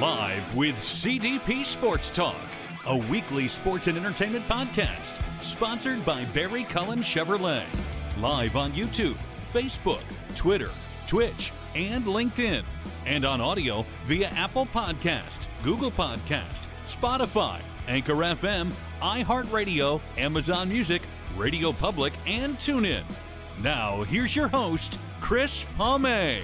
Live with CDP Sports Talk, a weekly sports and entertainment podcast sponsored by Barry Cullen Chevrolet. Live on YouTube, Facebook, Twitter, Twitch, and LinkedIn. And on audio via Apple Podcast, Google Podcast, Spotify, Anchor FM, iHeartRadio, Amazon Music, Radio Public, and TuneIn. Now, here's your host, Chris Palme.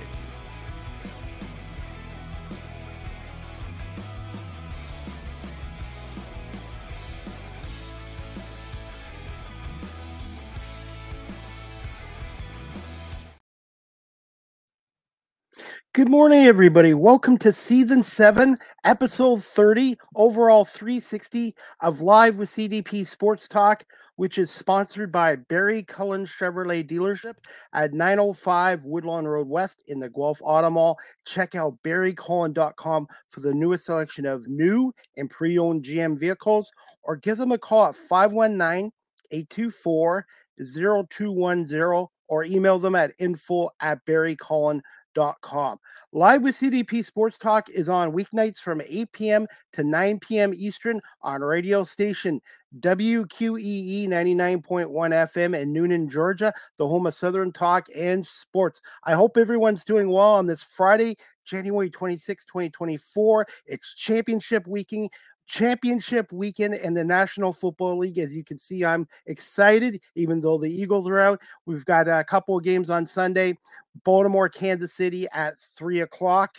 Good morning, everybody. Welcome to season seven, episode 30, overall 360 of Live with CDP Sports Talk, which is sponsored by Barry Cullen Chevrolet Dealership at 905 Woodlawn Road West in the Guelph Auto Mall. Check out barrycullen.com for the newest selection of new and pre owned GM vehicles, or give them a call at 519 824 0210 or email them at info at barrycullen.com Com. Live with CDP Sports Talk is on weeknights from 8 p.m. to 9 p.m. Eastern on radio station WQEE 99.1 FM in Newnan, Georgia, the home of Southern Talk and Sports. I hope everyone's doing well on this Friday, January 26, 2024. It's championship weekend championship weekend in the National Football League. As you can see, I'm excited, even though the Eagles are out. We've got a couple of games on Sunday Baltimore, Kansas City at three o'clock.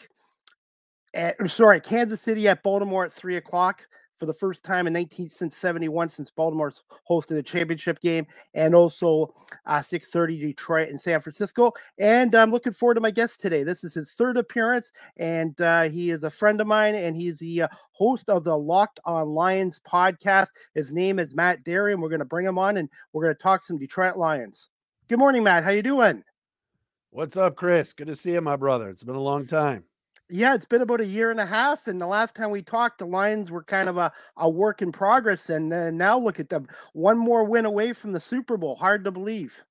At, sorry, Kansas City at Baltimore at three o'clock for the first time in 1971 since Baltimore's hosted a championship game, and also uh, 6:30 Detroit and San Francisco. And I'm looking forward to my guest today. This is his third appearance, and uh, he is a friend of mine, and he's the uh, host of the Locked On Lions podcast. His name is Matt Dery, and we're going to bring him on, and we're going to talk some Detroit Lions. Good morning, Matt. How you doing? What's up, Chris? Good to see you, my brother. It's been a long time. Yeah, it's been about a year and a half. And the last time we talked, the Lions were kind of a, a work in progress. And uh, now look at them. One more win away from the Super Bowl. Hard to believe.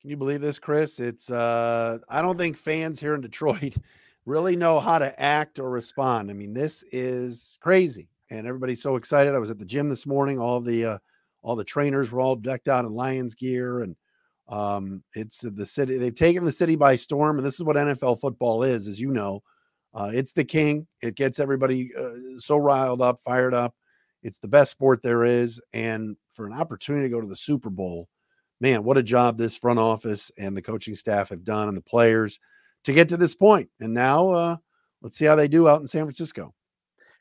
Can you believe this, Chris? It's uh I don't think fans here in Detroit really know how to act or respond. I mean, this is crazy. And everybody's so excited. I was at the gym this morning. All the uh all the trainers were all decked out in Lions gear and um, it's the city. They've taken the city by storm, and this is what NFL football is, as you know. Uh, it's the king. It gets everybody uh, so riled up, fired up. It's the best sport there is, and for an opportunity to go to the Super Bowl, man, what a job this front office and the coaching staff have done, and the players to get to this point. And now, uh, let's see how they do out in San Francisco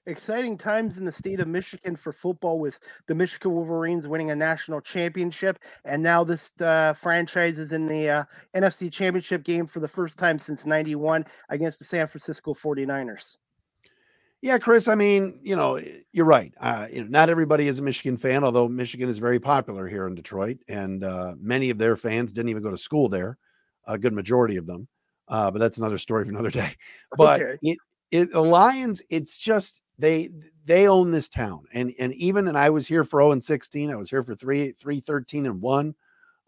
exciting times in the state of Michigan for football with the Michigan Wolverines winning a national championship. And now this uh, franchise is in the uh, NFC championship game for the first time since 91 against the San Francisco 49ers. Yeah, Chris. I mean, you know, you're right. Uh, you know, not everybody is a Michigan fan, although Michigan is very popular here in Detroit, and uh, many of their fans didn't even go to school there. A good majority of them, uh, but that's another story for another day. But okay. it, it, the Lions, it's just they they own this town and and even and i was here for 0 and 16 i was here for 3 3 13 and 1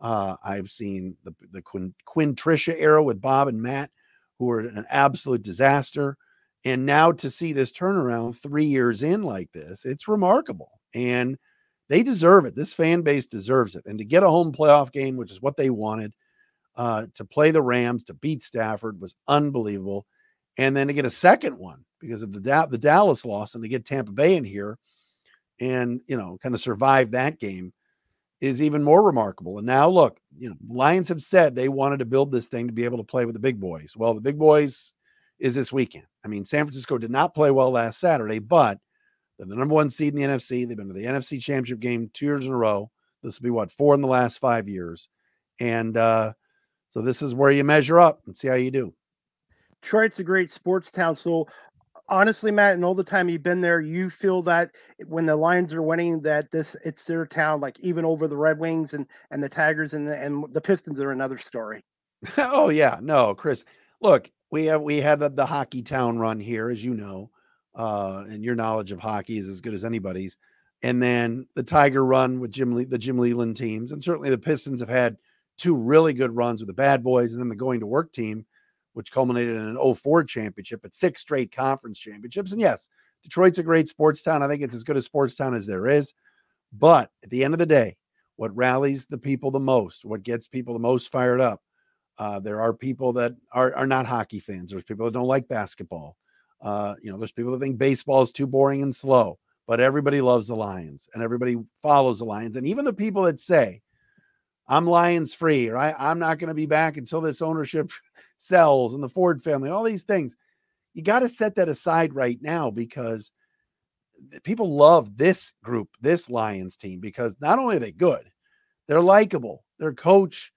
uh i've seen the the quinn, quinn era with bob and matt who were an absolute disaster. And now to see this turnaround three years in like this it's remarkable. And they deserve it. This fan base deserves it. And to get a home playoff game which is what they wanted uh to play the rams to beat stafford was unbelievable and then to get a second one because of the da- the Dallas loss and to get Tampa Bay in here and you know kind of survive that game is even more remarkable. And now look, you know, Lions have said they wanted to build this thing to be able to play with the big boys. Well, the big boys is this weekend. I mean, San Francisco did not play well last Saturday, but they're the number one seed in the NFC. They've been to the NFC championship game two years in a row. This will be what four in the last five years. And uh, so this is where you measure up and see how you do. Detroit's a great sports town. So honestly, Matt, and all the time you've been there, you feel that when the Lions are winning, that this it's their town, like even over the Red Wings and and the Tigers and the, and the Pistons are another story. oh yeah, no, Chris. Look, we have we had the, the hockey town run here, as you know, uh, and your knowledge of hockey is as good as anybody's. And then the Tiger run with Jim Le- the Jim Leyland teams, and certainly the Pistons have had two really good runs with the Bad Boys, and then the Going to Work team which culminated in an 04 championship, but six straight conference championships. And yes, Detroit's a great sports town. I think it's as good a sports town as there is. But at the end of the day, what rallies the people the most, what gets people the most fired up, uh, there are people that are, are not hockey fans. There's people that don't like basketball. Uh, you know, there's people that think baseball is too boring and slow, but everybody loves the Lions and everybody follows the Lions. And even the people that say, I'm Lions free, right? I'm not going to be back until this ownership sells and the Ford family, and all these things. You got to set that aside right now because people love this group, this Lions team, because not only are they good, they're likable. Their coach,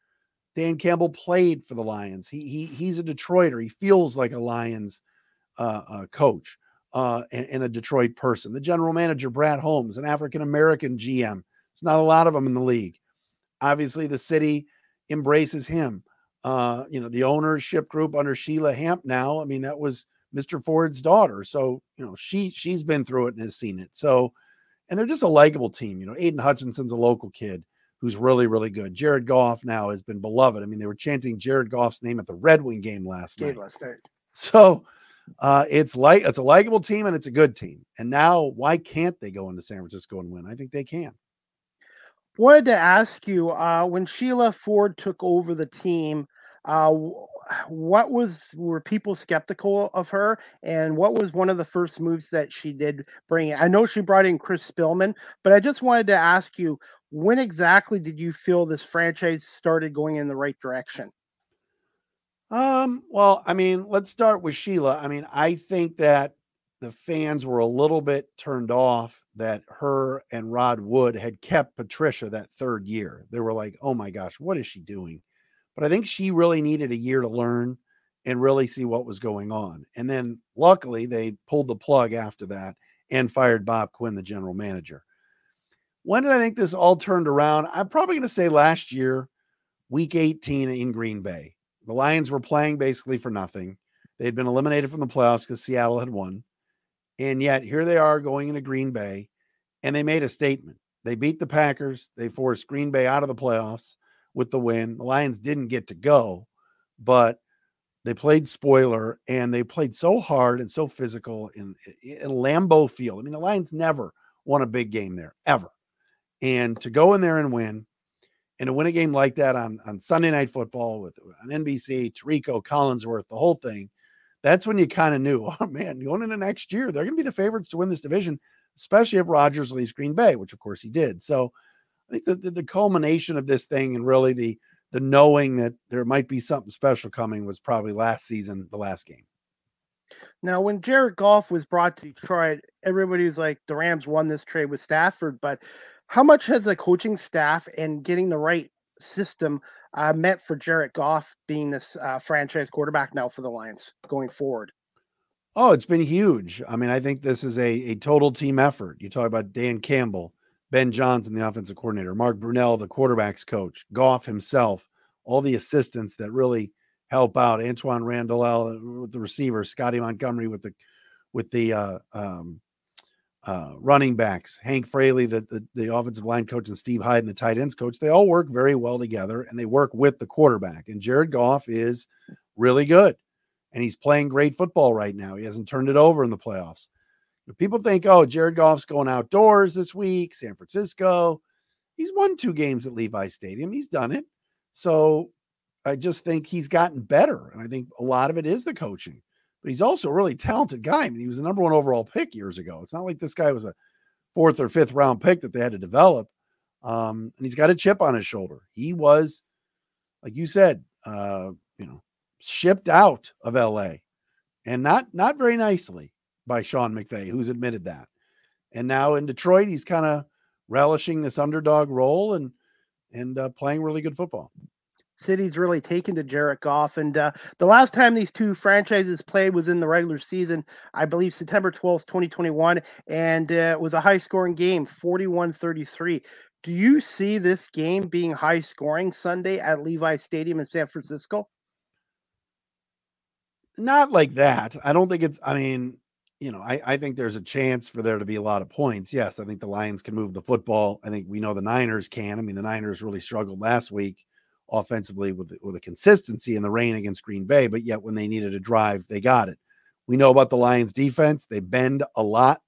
Dan Campbell, played for the Lions. He, he he's a Detroiter. He feels like a Lions uh, uh, coach uh, and, and, a Detroit person. The general manager, Brad Holmes, an African American GM. There's not a lot of them in the league. Obviously, the city embraces him. Uh, you know, the ownership group under Sheila Hamp now. I mean, that was Mr. Ford's daughter. So, you know, she she's been through it and has seen it. So, and they're just a likable team. You know, Aidan Hutchinson's a local kid who's really, really good. Jared Goff now has been beloved. I mean, they were chanting Jared Goff's name at the Red Wing game last game night. Last night. So uh, it's like it's a likable team and it's a good team. And now, why can't they go into San Francisco and win? I think they can. Wanted to ask you uh, when Sheila Ford took over the team. Uh, what was were people skeptical of her, and what was one of the first moves that she did bring in? I know she brought in Chris Spielman, but I just wanted to ask you when exactly did you feel this franchise started going in the right direction? Um, well, I mean, let's start with Sheila. I mean, I think that the fans were a little bit turned off that her and Rod Wood had kept Patricia that third year. They were like, oh my gosh, what is she doing? But I think she really needed a year to learn and really see what was going on. And then luckily they pulled the plug after that and fired Bob Quinn, the general manager. When did I think this all turned around? I'm probably going to say last year, week 18 in Green Bay. The Lions were playing basically for nothing. They had been eliminated from the playoffs because Seattle had won. And yet here they are going into Green Bay and they made a statement. They beat the Packers. They forced Green Bay out of the playoffs with the win. The Lions didn't get to go, but they played spoiler and they played so hard and so physical in, in Lambeau Field. I mean, the Lions never won a big game there ever. And to go in there and win and to win a game like that on, on Sunday night football with on NBC, Tirico, Collinsworth, the whole thing, that's when you kind of knew, oh man, going into next year, they're going to be the favorites to win this division, especially if Rodgers leaves Green Bay, which of course he did. So I think the, the, the culmination of this thing and really the the knowing that there might be something special coming was probably last season, the last game. Now, when Jared Goff was brought to Detroit, everybody was like, the Rams won this trade with Stafford. But how much has the coaching staff and getting the right system uh, meant for Jared Goff being this uh, franchise quarterback now for the Lions going forward? Oh, it's been huge. I mean, I think this is a, a total team effort. You talk about Dan Campbell, Ben Johnson, the offensive coordinator, Mark Brunell, the quarterbacks coach, Goff himself, all the assistants that really help out. Antwaan Randle uh, with the receiver, Scottie Montgomery with the with the uh, um, uh, running backs, Hank Fraley, the, the, the offensive line coach, and Steve Hyde, and the tight ends coach. They all work very well together, and they work with the quarterback. And Jared Goff is really good, and he's playing great football right now. He hasn't turned it over in the playoffs. If people think, oh, Jared Goff's going outdoors this week, San Francisco. He's won two games at Levi Stadium. He's done it. So I just think he's gotten better. And I think a lot of it is the coaching. But he's also a really talented guy. I mean, he was the number one overall pick years ago. It's not like this guy was a fourth or fifth round pick that they had to develop. Um, and he's got a chip on his shoulder. He was, like you said, uh, you know, shipped out of LA and not not very nicely by Sean McVay, who's admitted that. And now in Detroit, he's kind of relishing this underdog role and and uh, playing really good football. City's really taken to Jared Goff. And uh, the last time these two franchises played was in the regular season, I believe September 12th, 2021. And uh, it was a high scoring game, 41 33. Do you see this game being high scoring Sunday at Levi Stadium in San Francisco? Not like that. I don't think it's, I mean, you know, I, I think there's a chance for there to be a lot of points. Yes, I think the Lions can move the football. I think we know the Niners can. I mean, the Niners really struggled last week offensively with with a consistency in the rain against Green Bay, but yet when they needed a drive, they got it. We know about the Lions defense. They bend a lot.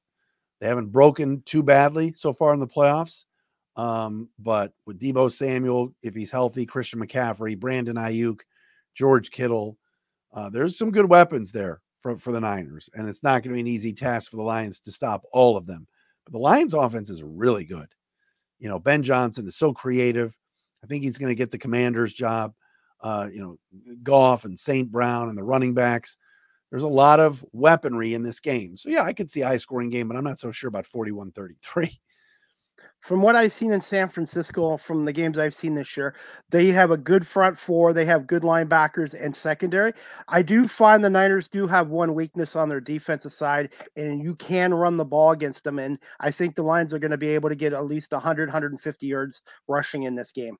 They haven't broken too badly so far in the playoffs. Um, but with Deebo Samuel, if he's healthy, Christian McCaffrey, Brandon Aiyuk, George Kittle, uh, there's some good weapons there for, for the Niners. And it's not going to be an easy task for the Lions to stop all of them. But the Lions offense is really good. You know, Ben Johnson is so creative. I think he's going to get the commander's job. Uh, you know, Goff and St. Brown and the running backs. There's a lot of weaponry in this game. So, yeah, I could see a high scoring game, but I'm not so sure about 41 33 from what I've seen in San Francisco from the games I've seen this year, they have a good front four, they have good linebackers and secondary. I do find the Niners do have one weakness on their defensive side, and you can run the ball against them. And I think the Lions are going to be able to get at least 100, 150 yards rushing in this game.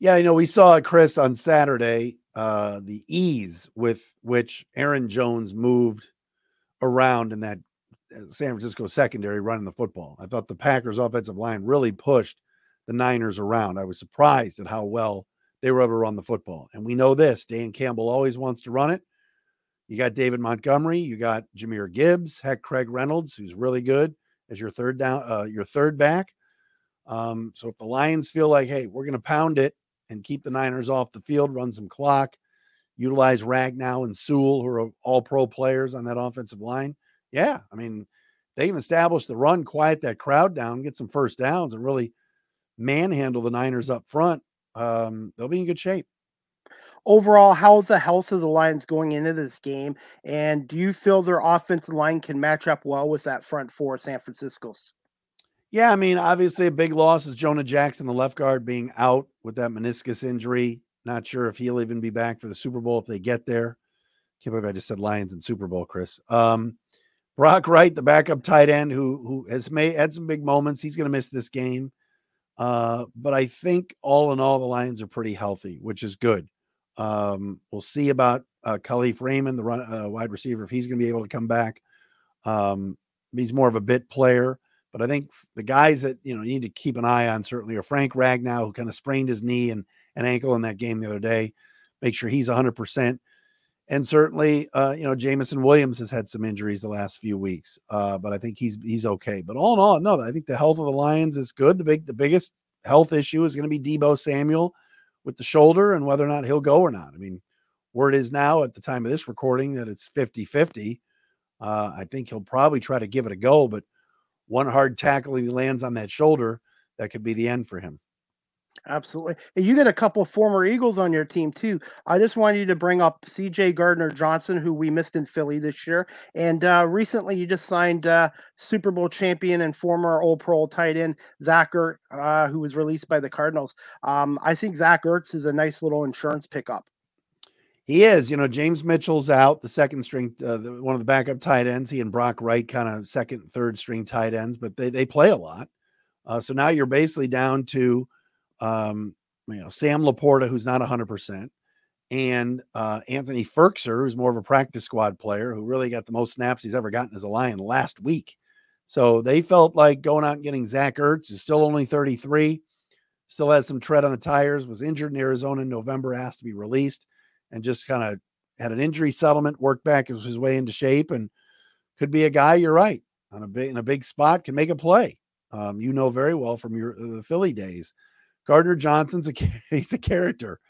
Yeah, you know, we saw Chris on Saturday, uh, the ease with which Aaron Jones moved around in that San Francisco secondary running the football. I thought the Packers offensive line really pushed the Niners around. I was surprised at how well they were able to run the football. And we know this Dan Campbell always wants to run it. You got David Montgomery, you got Jahmyr Gibbs, heck, Craig Reynolds, who's really good as your third down, uh, your third back. Um, so if the Lions feel like, hey, we're going to pound it and keep the Niners off the field, run some clock, utilize Ragnow and Sewell, who are all pro players on that offensive line, yeah, I mean, they can establish the run, quiet that crowd down, get some first downs, and really manhandle the Niners up front. Um, they'll be in good shape. Overall, how's the health of the Lions going into this game? And do you feel their offensive line can match up well with that front four San Francisco's? Yeah, I mean, obviously a big loss is Jonah Jackson, the left guard, being out with that meniscus injury. Not sure if he'll even be back for the Super Bowl if they get there. Can't believe I just said Lions and Super Bowl, Chris. Um, Brock Wright, the backup tight end, who who has made had some big moments. He's going to miss this game, uh, but I think all in all, the Lions are pretty healthy, which is good. Um, we'll see about uh, Kalif Raymond, the run, uh, wide receiver, if he's going to be able to come back. Um, he's more of a bit player, but I think the guys that you know you need to keep an eye on certainly are Frank Ragnow, who kind of sprained his knee and, and ankle in that game the other day. Make sure he's 100 percent and certainly, uh, you know, Jameson Williams has had some injuries the last few weeks, uh, but I think he's he's okay. But all in all, no, I think the health of the Lions is good. The big the biggest health issue is going to be Deebo Samuel with the shoulder and whether or not he'll go or not. I mean, word is now at the time of this recording that it's 50 50. Uh, I think he'll probably try to give it a go, but one hard tackle and he lands on that shoulder, that could be the end for him. Absolutely. And you get a couple former Eagles on your team too. I just wanted you to bring up CJ Gardner Johnson, who we missed in Philly this year. And uh, recently you just signed uh, Super Bowl champion and former All Pro tight end Zach Ertz, uh, who was released by the Cardinals. Um, I think Zach Ertz is a nice little insurance pickup. He is. You know, James Mitchell's out, the second string, uh, the, one of the backup tight ends. He and Brock Wright kind of second, third string tight ends, but they, they play a lot. Uh, so now you're basically down to – um, you know, Sam LaPorta, who's not 100%, and uh, Anthony Firkser, who's more of a practice squad player, who really got the most snaps he's ever gotten as a Lion last week. So they felt like going out and getting Zach Ertz, who's still only 33, still has some tread on the tires, was injured in Arizona in November, asked to be released, and just kind of had an injury settlement, worked back his way into shape, and could be a guy. You're right on a big in a big spot, can make a play. Um, you know very well from your the Philly days. Gardner Johnson's a he's a character.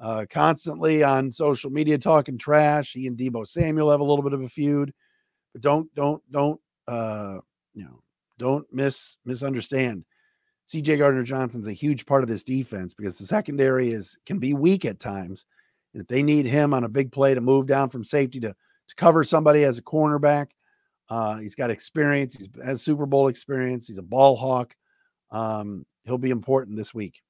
Uh, constantly on social media talking trash. He and Deebo Samuel have a little bit of a feud, but don't don't don't uh, you know don't miss misunderstand. CJ Gardner Johnson's a huge part of this defense because the secondary is can be weak at times. And if they need him on a big play to move down from safety to to cover somebody as a cornerback, uh, he's got experience. He's has Super Bowl experience. He's a ball hawk. Um, he'll be important this week.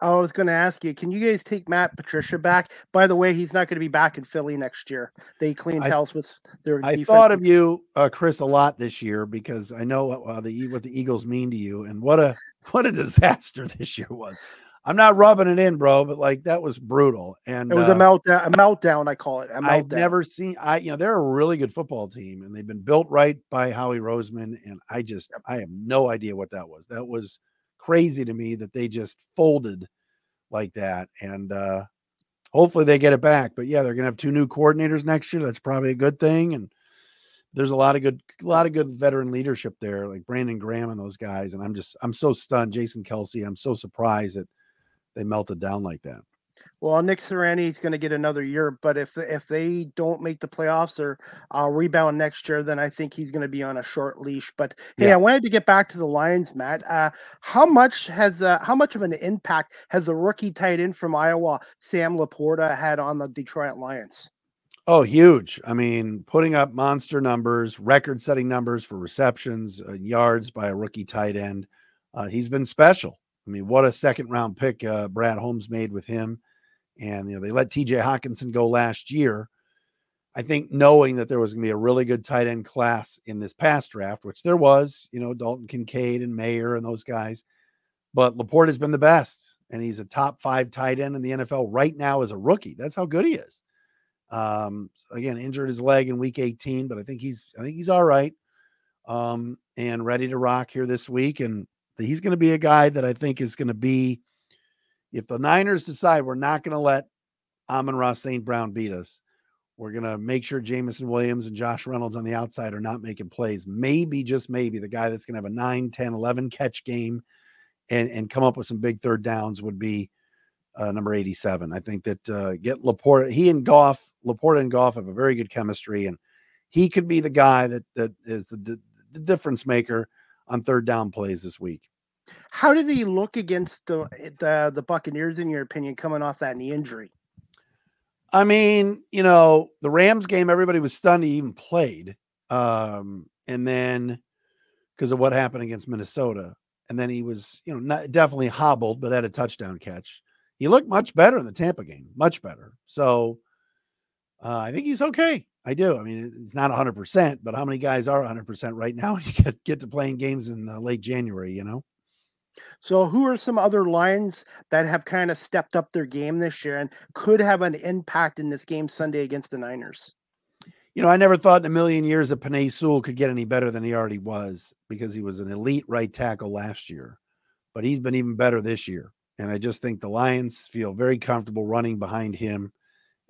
I was going to ask you, can you guys take Matt Patricia back? By the way, he's not going to be back in Philly next year. They clean house with their. I thought of you, uh, Chris, a lot this year because I know uh, the what the Eagles mean to you, and what a what a disaster this year was. I'm not rubbing it in, bro, but like that was brutal. And it was uh, a meltdown. A meltdown, I call it. I've never seen. I you know they're a really good football team, and they've been built right by Howie Roseman, and I just I have no idea what that was. That was crazy to me that they just folded like that. And uh, hopefully they get it back. But yeah, they're gonna have two new coordinators next year. That's probably a good thing. And there's a lot of good, a lot of good veteran leadership there, like Brandon Graham and those guys. And I'm just, I'm so stunned. Jason Kelce, I'm so surprised that they melted down like that. Well, Nick Sirianni is going to get another year, but if if they don't make the playoffs or uh, rebound next year, then I think he's going to be on a short leash. But hey, yeah. I wanted to get back to the Lions, Matt. Uh, how much has uh, how much of an impact has the rookie tight end from Iowa, Sam LaPorta, had on the Detroit Lions? Oh, huge! I mean, putting up monster numbers, record-setting numbers for receptions, uh, yards by a rookie tight end. Uh, he's been special. I mean, what a second-round pick uh, Brad Holmes made with him and you know they let TJ Hockenson go last year. I think knowing that there was going to be a really good tight end class in this past draft, which there was, you know, Dalton Kincaid and Mayer and those guys, but LaPorta has been the best, and he's a top five tight end in the NFL right now as a rookie. That's how good he is. Um, again, injured his leg in week 18, but I think he's I think he's all right. Um, and ready to rock here this week. And he's going to be a guy that I think is going to be if the Niners decide we're not going to let Amon-Ra St. Brown beat us, we're going to make sure Jameson Williams and Josh Reynolds on the outside are not making plays. Maybe, just maybe, the guy that's going to have a 9, 10, 11 catch game and, and come up with some big third downs would be uh, number 87. I think that uh, get LaPorta, he and Goff, LaPorta and Goff have a very good chemistry, and he could be the guy that that is the, the difference maker on third down plays this week. How did he look against the the, the Buccaneers, in your opinion, coming off that knee injury? I mean, you know, the Rams game, everybody was stunned he even played. Um, and then because of what happened against Minnesota. And then he was, you know, not, definitely hobbled, but had a touchdown catch. He looked much better in the Tampa game, much better. So uh, I think he's okay. I do. I mean, it's not 100%, but how many guys are 100% right now? You get, get to playing games in uh, late January, you know? So, who are some other lines that have kind of stepped up their game this year and could have an impact in this game Sunday against the Niners? You know, I never thought in a million years that Penei Sewell could get any better than he already was because he was an elite right tackle last year, but he's been even better this year. And I just think the Lions feel very comfortable running behind him.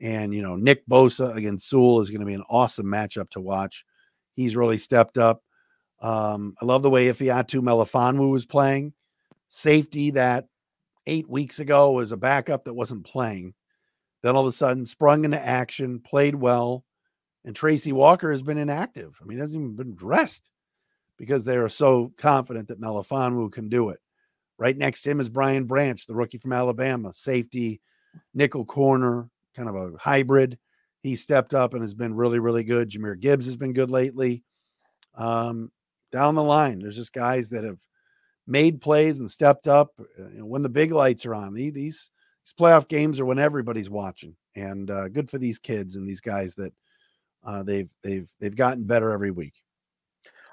And, you know, Nick Bosa against Sewell is going to be an awesome matchup to watch. He's really stepped up. Um, I love the way Ifeatu Melifonwu was playing safety that eight weeks ago was a backup that wasn't playing. Then all of a sudden sprung into action, played well, and Tracy Walker has been inactive. I mean, he hasn't even been dressed because they are so confident that Melifonwu can do it. Right next to him is Brian Branch, the rookie from Alabama, safety, nickel corner, kind of a hybrid. He stepped up and has been really, really good. Jahmyr Gibbs has been good lately. Um, down the line, there's just guys that have made plays and stepped up uh, when the big lights are on. These these playoff games are when everybody's watching, and uh, good for these kids and these guys that uh, they've they've they've gotten better every week.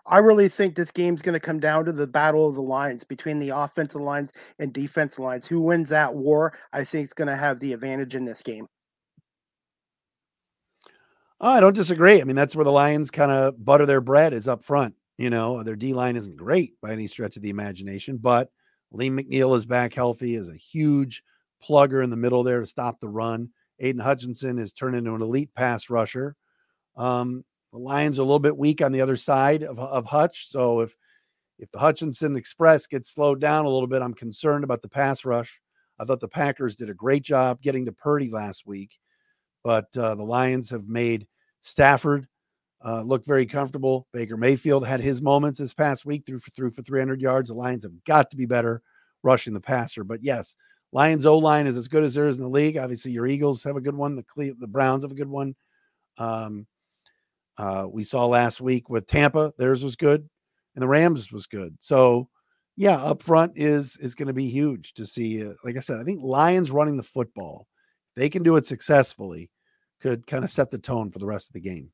I really think this game's going to come down to the battle of the lines between the offensive lines and defensive lines. Who wins that war, I think, is going to have the advantage in this game. Oh, I don't disagree. I mean, that's where the Lions kind of butter their bread is up front. You know, their D line isn't great by any stretch of the imagination, but Lee McNeil is back healthy, is a huge plugger in the middle there to stop the run. Aidan Hutchinson is turned into an elite pass rusher. Um, the Lions are a little bit weak on the other side of, of Hutch. So if if the Hutchinson Express gets slowed down a little bit, I'm concerned about the pass rush. I thought the Packers did a great job getting to Purdy last week, but uh, the Lions have made Stafford uh, looked very comfortable. Baker Mayfield had his moments this past week, threw for, threw for 300 yards. The Lions have got to be better rushing the passer. But yes, Lions O line is as good as there is in the league. Obviously, your Eagles have a good one. The Cle- the Browns have a good one. Um, uh, we saw last week with Tampa, theirs was good, and the Rams was good. So, yeah, up front is is going to be huge to see. Uh, like I said, I think Lions running the football, they can do it successfully, could kind of set the tone for the rest of the game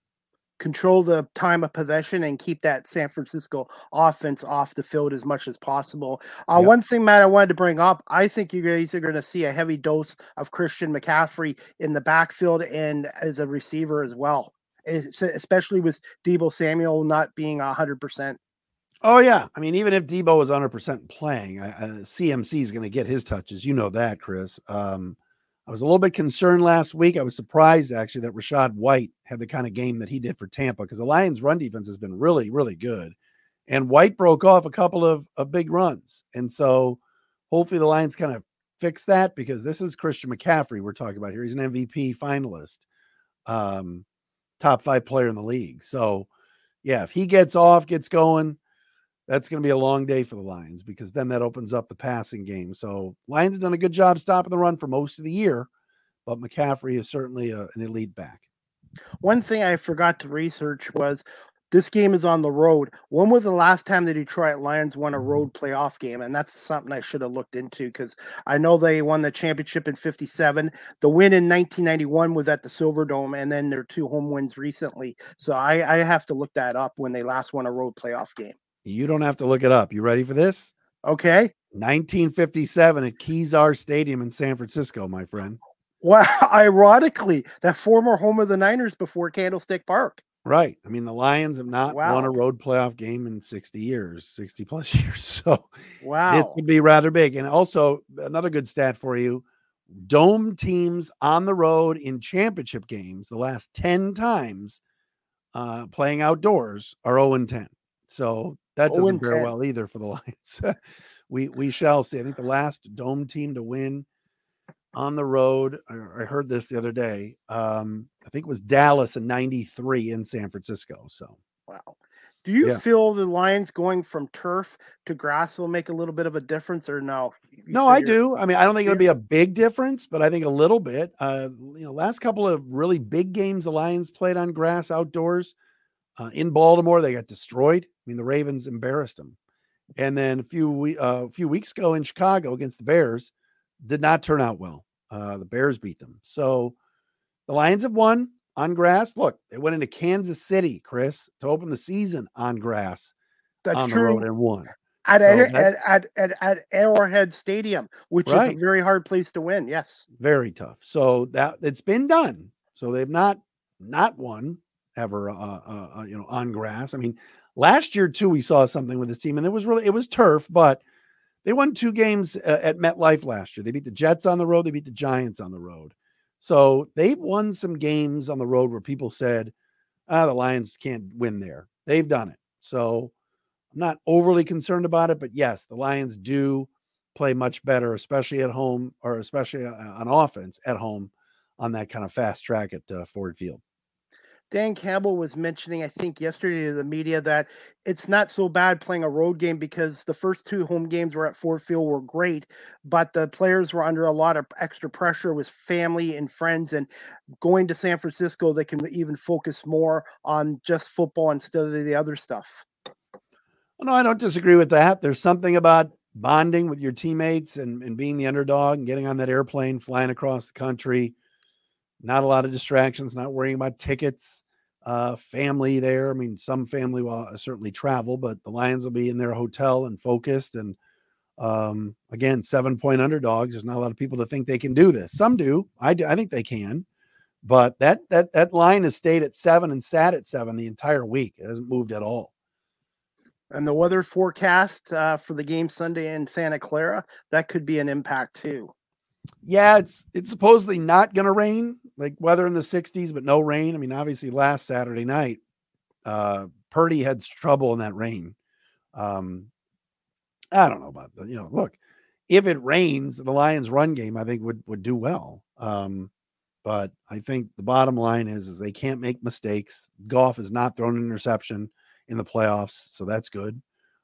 control the time of possession and keep that San Francisco offense off the field as much as possible. Uh, yep. One thing, Matt, I wanted to bring up I think you guys are going to see a heavy dose of Christian McCaffrey in the backfield and as a receiver as well, especially with Deebo Samuel not being 100%. Oh yeah, I mean, even if Deebo was 100 percent playing, I, I, CMC is going to get his touches. You know that, Chris. Um, I was a little bit concerned last week. I was surprised actually that Rachaad White had the kind of game that he did for Tampa because the Lions' run defense has been really, really good, and White broke off a couple of, of big runs, and so hopefully the Lions kind of fix that because this is Christian McCaffrey we're talking about here. He's an MVP finalist, um, top five player in the league. So yeah, if he gets off, gets going that's going to be a long day for the Lions because then that opens up the passing game. So Lions have done a good job stopping the run for most of the year, but McCaffrey is certainly a, an elite back. One thing I forgot to research was this game is on the road. When was the last time the Detroit Lions won a road playoff game? And that's something I should have looked into because I know they won the championship in 57. The win in 1991 was at the Silverdome, and then their two home wins recently. So I, I have to look that up when they last won a road playoff game. You don't have to look it up. You ready for this? Okay. 1957 at Kezar Stadium in San Francisco, my friend. Wow. Ironically, that former home of the Niners before Candlestick Park. Right. I mean, the Lions have not wow. won a road playoff game in 60 years, 60 plus years. So, wow. This would be rather big. And also, another good stat for you dome teams on the road in championship games the last 10 times uh, playing outdoors are 0 10. So that doesn't fare well either for the Lions. we we shall see. I think the last dome team to win on the road. I, I heard this the other day. Um, I think it was Dallas in '93 in San Francisco. So wow. Do you yeah. feel the Lions going from turf to grass will make a little bit of a difference, or no? You no, I do. I mean, I don't think it'll be a big difference, but I think a little bit. Uh, you know, last couple of really big games the Lions played on grass outdoors uh, in Baltimore, they got destroyed. I mean, the Ravens embarrassed them. And then a few uh, a few weeks ago in Chicago against the Bears, did not turn out well. Uh, the Bears beat them. So the Lions have won on grass. Look, they went into Kansas City, Chris, to open the season on grass. That's on true. The road and won. At, so at, at, at, at, Arrowhead Stadium, which right. is a very hard place to win. Yes. Very tough. So that it's been done. So they've not not won ever, uh, uh, uh, you know, on grass. I mean, last year too, we saw something with this team, and it was really it was turf, but they won two games uh, at MetLife last year. They beat the Jets on the road. They beat the Giants on the road. So they've won some games on the road where people said, "Ah, the Lions can't win there." They've done it. So I'm not overly concerned about it, but yes, the Lions do play much better, especially at home or especially uh, on offense at home on that kind of fast track at uh, Ford Field. Dan Campbell was mentioning, I think, yesterday to the media that it's not so bad playing a road game because the first two home games were at Ford Field were great, but the players were under a lot of extra pressure with family and friends. And going to San Francisco, they can even focus more on just football instead of the other stuff. Well, no, I don't disagree with that. There's something about bonding with your teammates and, and being the underdog and getting on that airplane, flying across the country not a lot of distractions, not worrying about tickets, uh, family there. I mean, some family will uh, certainly travel, but the Lions will be in their hotel and focused. And um, again, seven point underdogs. There's not a lot of people that think they can do this. Some do. I do. I think they can. But that that that line has stayed at seven and sat at seven the entire week. It hasn't moved at all. And the weather forecast uh, for the game Sunday in Santa Clara that could be an impact too yeah, it's it's supposedly not going to rain, like weather in the 60s, but no rain. I mean, obviously, last Saturday night, uh, Purdy had trouble in that rain. Um, I don't know about the, you know, look, if it rains, the Lions' run game, I think would would do well. Um, but I think the bottom line is is they can't make mistakes. Goff has not thrown an interception in the playoffs, so that's good.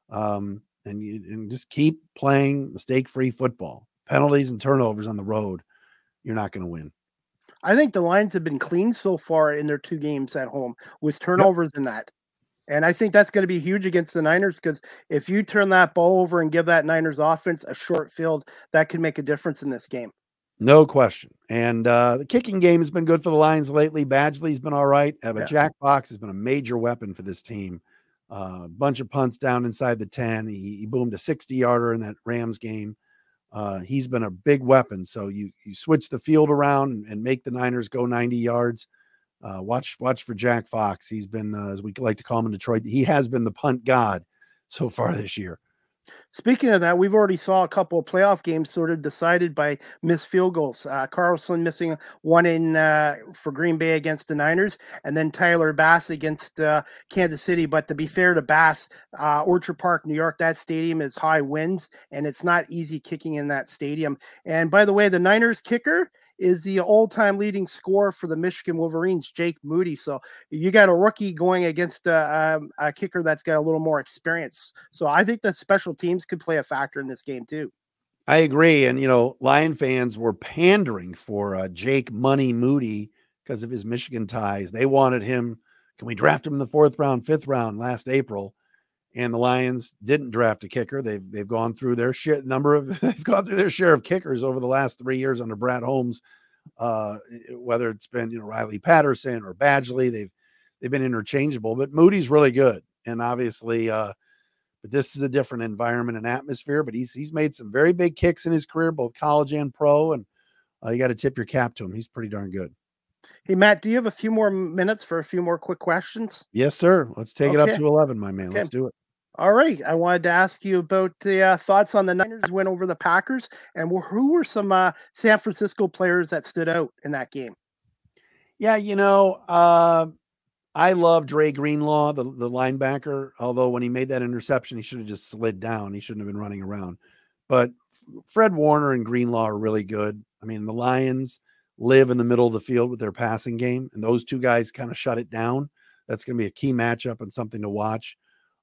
Um, and you and just keep playing mistake-free football penalties and turnovers on the road, you're not going to win. I think the Lions have been clean so far in their two games at home with turnovers yep. in that. And I think that's going to be huge against the Niners because if you turn that ball over and give that Niners offense a short field, that could make a difference in this game. No question. And uh, the kicking game has been good for the Lions lately. Badgley's been all right, but yeah. Jack Fox has been a major weapon for this team. A uh, bunch of punts down inside the 10. He, he boomed a 60 yarder in that Rams game. Uh, he's been a big weapon. So you you switch the field around and make the Niners go 90 yards. Uh, watch watch for Jack Fox. He's been, uh, as we like to call him in Detroit, he has been the punt god so far this year. Speaking of that, we've already saw a couple of playoff games sort of decided by missed field goals. Uh, Carlson missing one in uh, for Green Bay against the Niners, and then Tyler Bass against uh, Kansas City. But to be fair to Bass, uh, Orchard Park, New York, that stadium is high winds, and it's not easy kicking in that stadium. And by the way, the Niners kicker is the all-time leading scorer for the Michigan Wolverines, Jake Moody. So you got a rookie going against a, um, a, kicker that's got a little more experience. So I think that special teams could play a factor in this game too. I agree, and you know, Lion fans were pandering for uh, Jake Money Moody because of his Michigan ties. They wanted him. Can we draft him in the fourth round, fifth round last April? And the Lions didn't draft a kicker. They've they've gone through their shit number of they've gone through their share of kickers over the last three years under Brad Holmes. Uh, whether it's been you know Riley Patterson or Badgley, they've they've been interchangeable. But Moody's really good, and obviously, uh, but this is a different environment and atmosphere. But he's he's made some very big kicks in his career, both college and pro, and uh, you got to tip your cap to him. He's pretty darn good. Hey Matt, do you have a few more minutes for a few more quick questions? Yes, sir. Let's take okay. it up to eleven, my man. Okay. Let's do it. All right. I wanted to ask you about the uh, thoughts on the Niners win over the Packers and who were some uh, San Francisco players that stood out in that game? Yeah, you know, uh, I love Dre Greenlaw, the, the linebacker, although when he made that interception, he should have just slid down. He shouldn't have been running around. But Fred Warner and Greenlaw are really good. I mean, the Lions live in the middle of the field with their passing game, and those two guys kind of shut it down. That's going to be a key matchup and something to watch.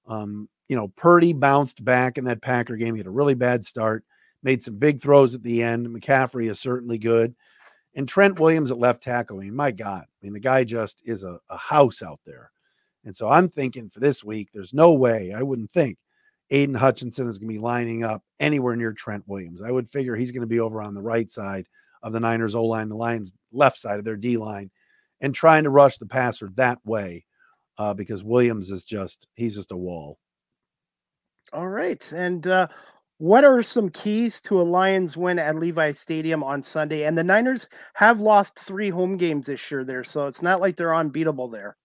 Um, you know, Purdy bounced back in that Packer game. He had a really bad start, made some big throws at the end. McCaffrey is certainly good. And Trent Williams at left tackle. I mean, my God, I mean, the guy just is a, a house out there. And so I'm thinking for this week, there's no way I wouldn't think Aidan Hutchinson is going to be lining up anywhere near Trent Williams. I would figure he's going to be over on the right side of the Niners O line, the Lions left side of their D line, and trying to rush the passer that way uh, because Williams is just, he's just a wall. All right. And uh, what are some keys to a Lions win at Levi Stadium on Sunday? And the Niners have lost three home games this year there, so it's not like they're unbeatable there.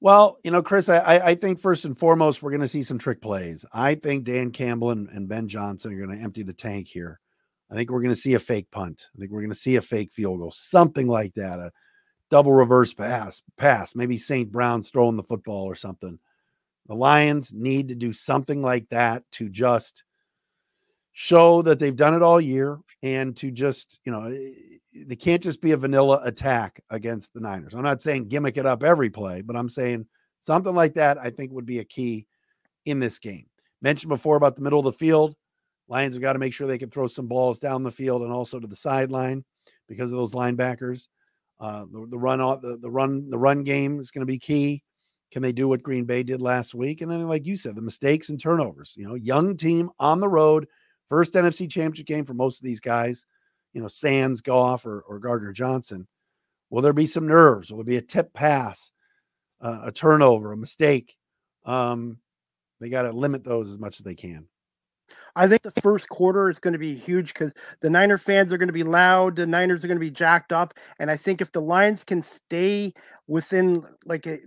Well, you know, Chris, I, I think first and foremost, we're going to see some trick plays. I think Dan Campbell and, and Ben Johnson are going to empty the tank here. I think we're going to see a fake punt. I think we're going to see a fake field goal, something like that, a double reverse pass, pass. Maybe St. Brown's throwing the football or something. The Lions need to do something like that to just show that they've done it all year and to just, you know, eh, they can't just be a vanilla attack against the Niners. I'm not saying gimmick it up every play, but I'm saying something like that I think would be a key in this game. Mentioned before about the middle of the field. Lions have got to make sure they can throw some balls down the field and also to the sideline because of those linebackers. Uh, the, the run the, the run the run game is going to be key. Can they do what Green Bay did last week? And then, like you said, the mistakes and turnovers. You know, young team on the road, first NFC Championship game for most of these guys. You know, Sands, Goff, or, or Gardner Johnson. Will there be some nerves? Will there be a tip pass, uh, a turnover, a mistake? Um, they got to limit those as much as they can. I think the first quarter is going to be huge because the Niner fans are going to be loud. The Niners are going to be jacked up, and I think if the Lions can stay within like a,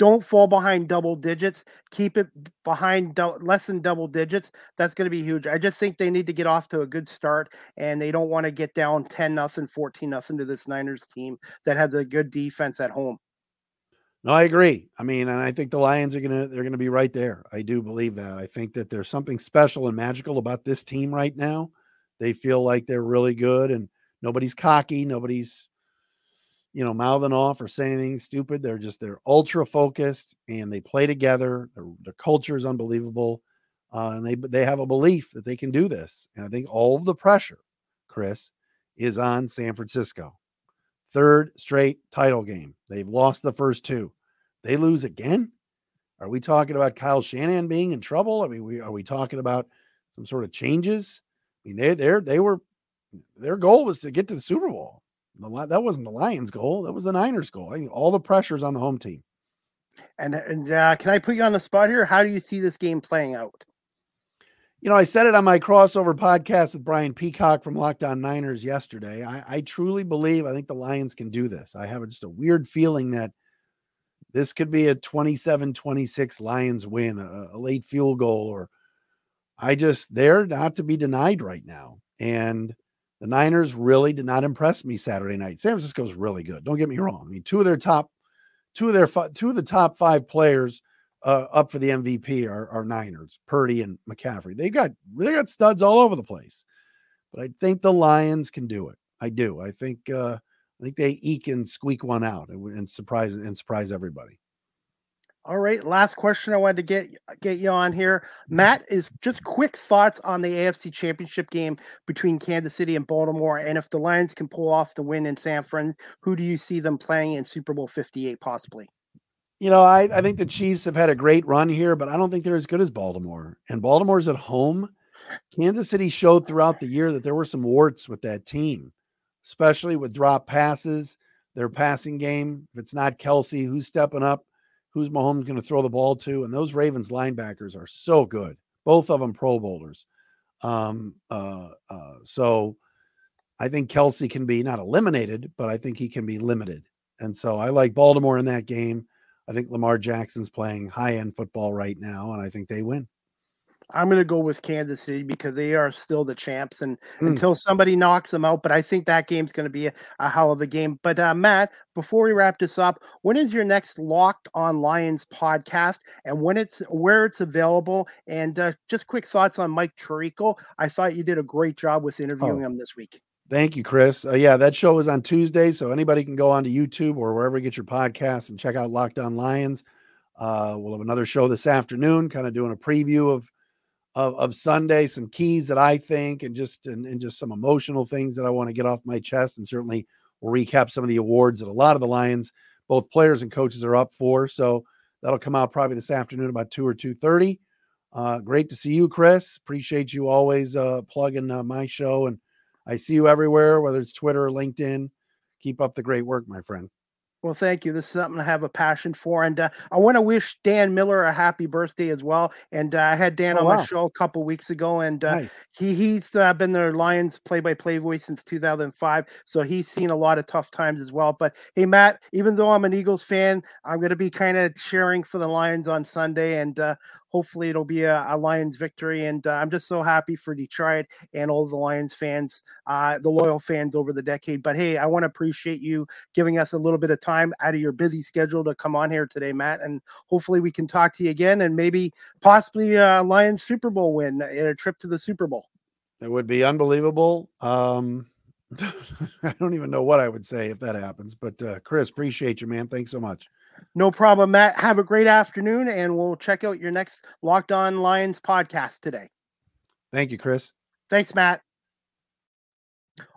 don't fall behind double digits. Keep it behind do- less than double digits. That's going to be huge. I just think they need to get off to a good start, and they don't want to get down 10 nothing, 14 nothing to this Niners team that has a good defense at home. No, I agree. I mean, and I think the Lions are gonna they're gonna be right there. I do believe that. I think that there's something special and magical about this team right now. They feel like they're really good, and nobody's cocky. Nobody's you know, mouthing off or saying anything stupid. They're just they're ultra focused and they play together. Their, their culture is unbelievable, uh, and they they have a belief that they can do this. And I think all of the pressure, Chris, is on San Francisco. Third straight title game. They've lost the first two. They lose again. Are we talking about Kyle Shanahan being in trouble? I mean, we are we talking about some sort of changes? I mean, they they they were their goal was to get to the Super Bowl. The, that wasn't the Lions' goal. That was the Niners' goal. I all the pressure's on the home team. And, and uh, can I put you on the spot here? How do you see this game playing out? You know, I said it on my crossover podcast with Brian Peacock from Locked On Niners yesterday. I, I truly believe I think the Lions can do this. I have just a weird feeling that This could be a 27 26 Lions win, a, a late field goal, or I just, they're not to be denied right now. And the Niners really did not impress me Saturday night. San Francisco's really good. Don't get me wrong. I mean, two of their top, two of their, two of the top five players uh, up for the MVP are, are Niners, Purdy and McCaffrey. They got they got studs all over the place, but I think the Lions can do it. I do. I think uh, I think they eke and squeak one out and, and surprise and surprise everybody. All right, last question I wanted to get get you on here, Matt. Is just quick thoughts on the AFC Championship game between Kansas City and Baltimore, and if the Lions can pull off the win in San Fran, who do you see them playing in Super Bowl Fifty Eight possibly? you know, I, I think the Chiefs have had a great run here, but I don't think they're as good as Baltimore. And Baltimore's at home. Kansas City showed throughout the year that there were some warts with that team, especially with drop passes, their passing game. If it's not Kelce, who's stepping up? Who's Mahomes going to throw the ball to? And those Ravens linebackers are so good, both of them Pro Bowlers. Um, uh, uh, so I think Kelce can be not eliminated, but I think he can be limited. And so I like Baltimore in that game. I think Lamar Jackson's playing high end football right now, and I think they win. I'm going to go with Kansas City because they are still the champs, and mm. until somebody knocks them out, but I think that game's going to be a, a, hell of a game. But uh, Matt, before we wrap this up, when is your next Locked On Lions podcast, and when it's where it's available? And uh, just quick thoughts on Mike Tirico. I thought you did a great job with interviewing oh. him this week. Thank you, Chris. Uh, yeah, that show is on Tuesday, so anybody can go onto YouTube or wherever you get your podcast and check out Locked On Lions. Uh, we'll have another show this afternoon, kind of doing a preview of, of of Sunday, some keys that I think, and just and, and just some emotional things that I want to get off my chest, and certainly we'll recap some of the awards that a lot of the Lions, both players and coaches, are up for. So that'll come out probably this afternoon about two or two thirty. Uh, great to see you, Chris. Appreciate you always uh, plugging uh, my show and I see you everywhere, whether it's Twitter or LinkedIn. Keep up the great work, my friend. Well, thank you. This is something I have a passion for, and uh, I want to wish Dan Miller a happy birthday as well. And uh, I had Dan oh, on wow. my show a couple weeks ago, and uh, nice. he he's uh, been the Lions play-by-play voice since 2005, so he's seen a lot of tough times as well. But hey, Matt, even though I'm an Eagles fan, I'm going to be kind of cheering for the Lions on Sunday, and uh, hopefully it'll be a, a Lions victory. And uh, I'm just so happy for Detroit and all the Lions fans, uh, the loyal fans over the decade. But hey, I want to appreciate you giving us a little bit of time out of your busy schedule to come on here today, Matt. And hopefully we can talk to you again and maybe possibly a Lions Super Bowl win, a trip to the Super Bowl. It would be unbelievable. Um, I don't even know what I would say if that happens. But uh, Chris, appreciate you, man. Thanks so much. No problem, Matt. Have a great afternoon, and we'll check out your next Locked On Lions podcast today. Thank you, Chris. Thanks, Matt.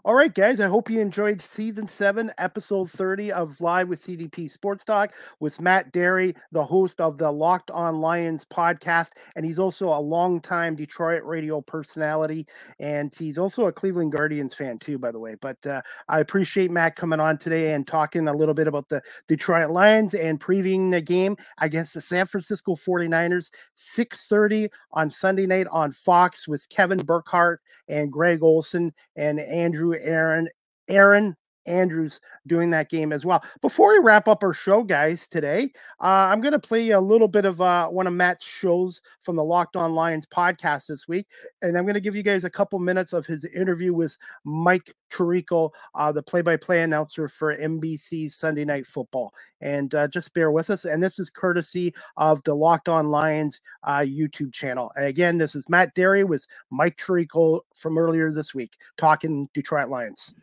All right, guys, I hope you enjoyed season seven, episode 30 of Live with CDP Sports Talk with Matt Dery, the host of the Locked On Lions podcast. And he's also a longtime Detroit radio personality. And he's also a Cleveland Guardians fan, too, by the way. But uh, I appreciate Matt coming on today and talking a little bit about the Detroit Lions and previewing the game against the San Francisco 49ers, 6.30 on Sunday night on Fox with Kevin Burkhardt and Greg Olsen and Andrew Erin Erin Andrews doing that game as well. Before we wrap up our show, guys, today, uh, I'm going to play a little bit of uh, one of Matt's shows from the Locked On Lions podcast this week. And I'm going to give you guys a couple minutes of his interview with Mike Tirico, uh, the play by play announcer for NBC's Sunday Night Football. And uh, just bear with us. And this is courtesy of the Locked On Lions uh, YouTube channel. And again, this is Matt Dery with Mike Tirico from earlier this week talking Detroit Lions.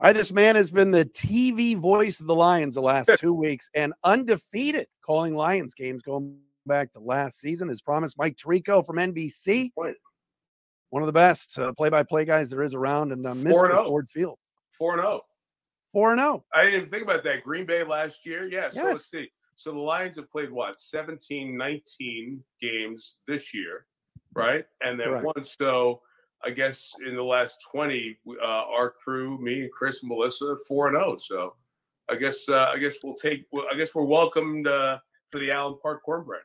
All right, this man has been the TV voice of the Lions the last two weeks and undefeated calling Lions games going back to last season. As promised, Mike Tirico from NBC, one of the best uh, play-by-play guys there is around, and uh, Mr. Oh. Ford Field. Four and zero. Oh. Four and zero. I didn't even think about that. Green Bay last year, yeah. So yes. let's see. So the Lions have played what 17, 19 games this year, right? And then right. one so I guess in the last 20, uh, our crew, me and Chris and Melissa, 4 and 0. So I guess uh, I guess we'll take I guess we're welcomed uh, for the Allen Park cornbread.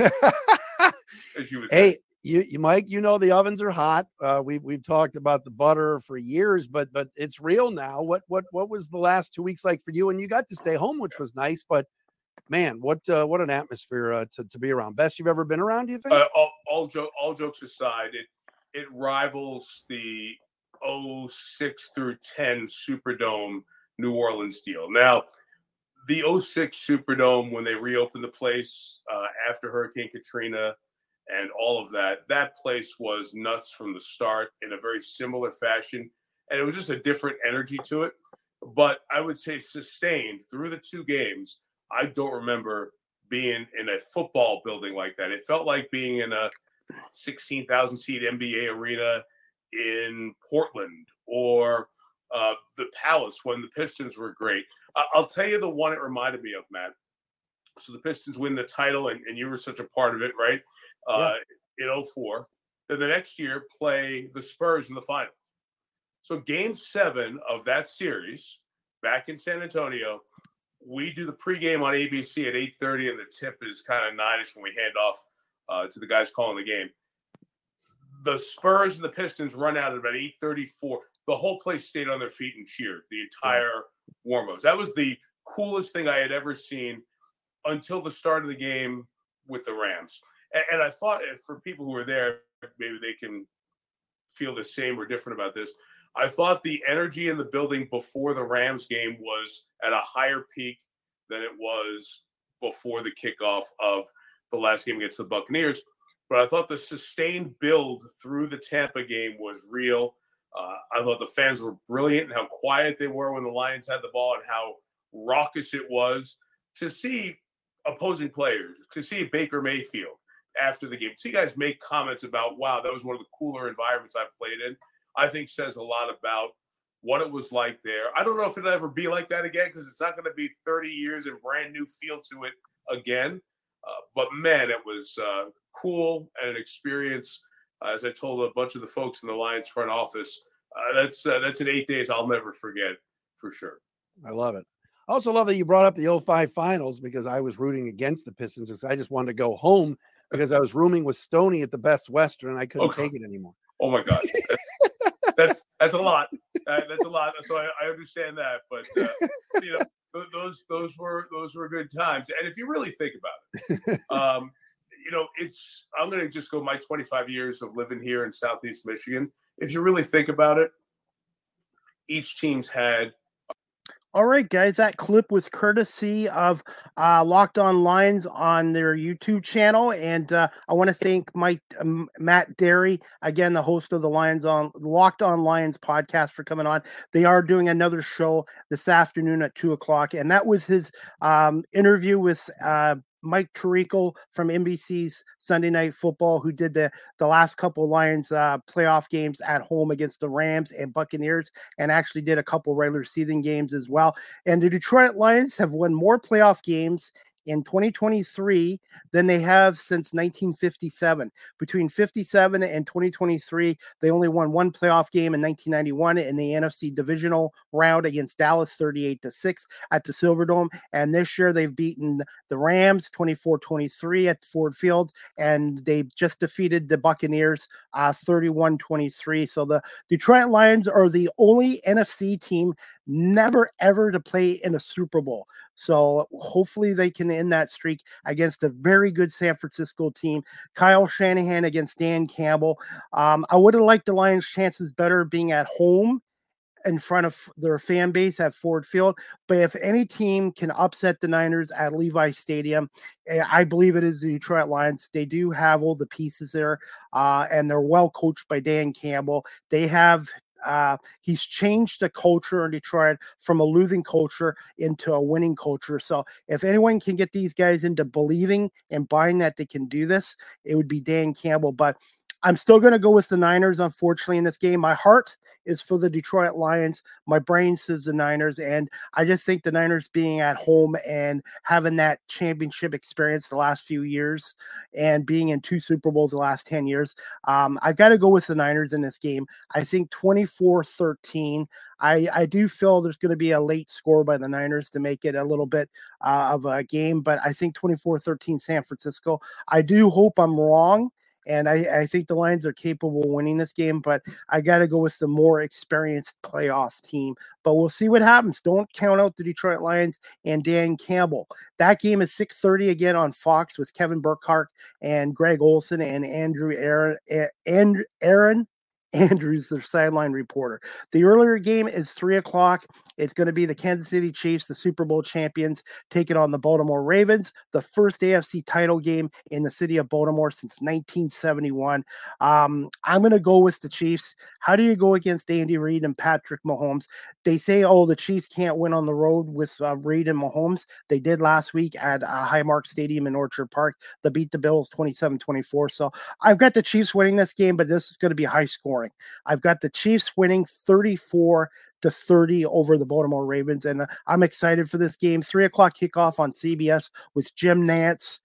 as you would say. Hey, you, you Mike, you know the ovens are hot. Uh, we've we've talked about the butter for years, but but it's real now. What what what was the last two weeks like for you? And you got to stay home, which was nice, but man, what uh, what an atmosphere uh, to, to be around. Best you've ever been around, do you think? Uh, all, all, jo- all jokes aside, it it rivals the 06 through 10 Superdome New Orleans deal. Now, the 06 Superdome, when they reopened the place uh, after Hurricane Katrina and all of that, that place was nuts from the start in a very similar fashion. And it was just a different energy to it. But I would say sustained through the two games, I don't remember being in a football building like that. It felt like being in a 16,000 seat NBA arena in Portland or uh, the Palace when the Pistons were great. I- will tell you the one it reminded me of, Matt. So the Pistons win the title, and, and you were such a part of it, right? Uh, yeah. In 04. Then the next year, play the Spurs in the finals. So game seven of that series back in San Antonio, we do the pregame on ABC at 8:30, and the tip is kind of nine-ish when we hand off uh, to the guys calling the game. The Spurs and the Pistons run out at about 8:34. The whole place stayed on their feet and cheered the entire warm-ups. That was the coolest thing I had ever seen until the start of the game with the Rams. And, and I thought for people who were there, maybe they can feel the same or different about this. I thought the energy in the building before the Rams game was at a higher peak than it was before the kickoff of the last game against the Buccaneers. But I thought the sustained build through the Tampa game was real. Uh, I thought the fans were brilliant and how quiet they were when the Lions had the ball and how raucous it was to see opposing players, to see Baker Mayfield after the game, see guys make comments about, wow, that was one of the cooler environments I've played in. I think says a lot about what it was like there. I don't know if it'll ever be like that again because it's not going to be 30 years and brand new feel to it again. Uh, but man, it was uh, cool and an experience. Uh, as I told a bunch of the folks in the Lions front office, uh, that's uh, that's an eight days I'll never forget for sure. I love it. I also love that you brought up the 05 finals because I was rooting against the Pistons because I just wanted to go home because I was rooming with Stony at the Best Western and I couldn't okay. take it anymore. Oh my god, that's that's a lot. Uh, that's a lot. So I, I understand that, but uh, you know, those those were those were good times. And if you really think about it, um, you know, it's I'm going to just go my 25 years of living here in Southeast Michigan. If you really think about it, each team's had all right, guys, that clip was courtesy of uh, Locked On Lions on their YouTube channel, and uh, I want to thank Mike um, Matt Dery again, the host of the Lions on Locked On Lions podcast, for coming on. They are doing another show this afternoon at two o'clock, and that was his um, interview with uh, Mike Tirico from NBC's Sunday Night Football, who did the the last couple Lions uh, playoff games at home against the Rams and Buccaneers, and actually did a couple regular season games as well. And the Detroit Lions have won more playoff games in 2023 than they have since 1957. Between 57 and 2023, they only won one playoff game in 1991 in the NFC divisional round against Dallas 38 to 6 at the Silverdome. And this year they've beaten the Rams 24 23 at Ford Field, and they just defeated the Buccaneers uh, 31 uh, 23. So the Detroit Lions are the only NFC team never ever to play in a Super Bowl. So hopefully they can end that streak against a very good San Francisco team. Kyle Shanahan against Dan Campbell. Um, I would have liked the Lions' chances better being at home in front of their fan base at Ford Field. But if any team can upset the Niners at Levi Stadium, eh, I believe it is the Detroit Lions. They do have all the pieces there, uh, and they're well coached by Dan Campbell. They have uh, he's changed the culture in Detroit from a losing culture into a winning culture. So if anyone can get these guys into believing and buying that they can do this, it would be Dan Campbell. But I'm still going to go with the Niners, unfortunately, in this game. My heart is for the Detroit Lions. My brain says the Niners. And I just think the Niners being at home and having that championship experience the last few years and being in two Super Bowls the last 10 years, um, I've got to go with the Niners in this game. I think 24 13. I, I do feel there's going to be a late score by the Niners to make it a little bit uh, of a game, but I think 24 13 San Francisco. I do hope I'm wrong and I, I think the Lions are capable of winning this game, but I got to go with the more experienced playoff team. But we'll see what happens. Don't count out the Detroit Lions and Dan Campbell. That game is 6:30 again on Fox with Kevin Burkhardt and Greg Olsen and Andrew Erin Erin Andrews, their sideline reporter. The earlier game is three o'clock. It's going to be the Kansas City Chiefs, the Super Bowl champions, taking on the Baltimore Ravens, the first AFC title game in the city of Baltimore since 1971. Um, I'm going to go with the Chiefs. How do you go against Andy Reid and Patrick Mahomes? They say, oh, the Chiefs can't win on the road with uh, Reid and Mahomes. They did last week at uh, Highmark Stadium in Orchard Park. They beat the Bills 27 24. So I've got the Chiefs winning this game, but this is going to be high scoring scoring. I've got the Chiefs winning 34 to 30 over the Baltimore Ravens, and uh, I'm excited for this game. Three o'clock kickoff on CBS with Jim Nantz.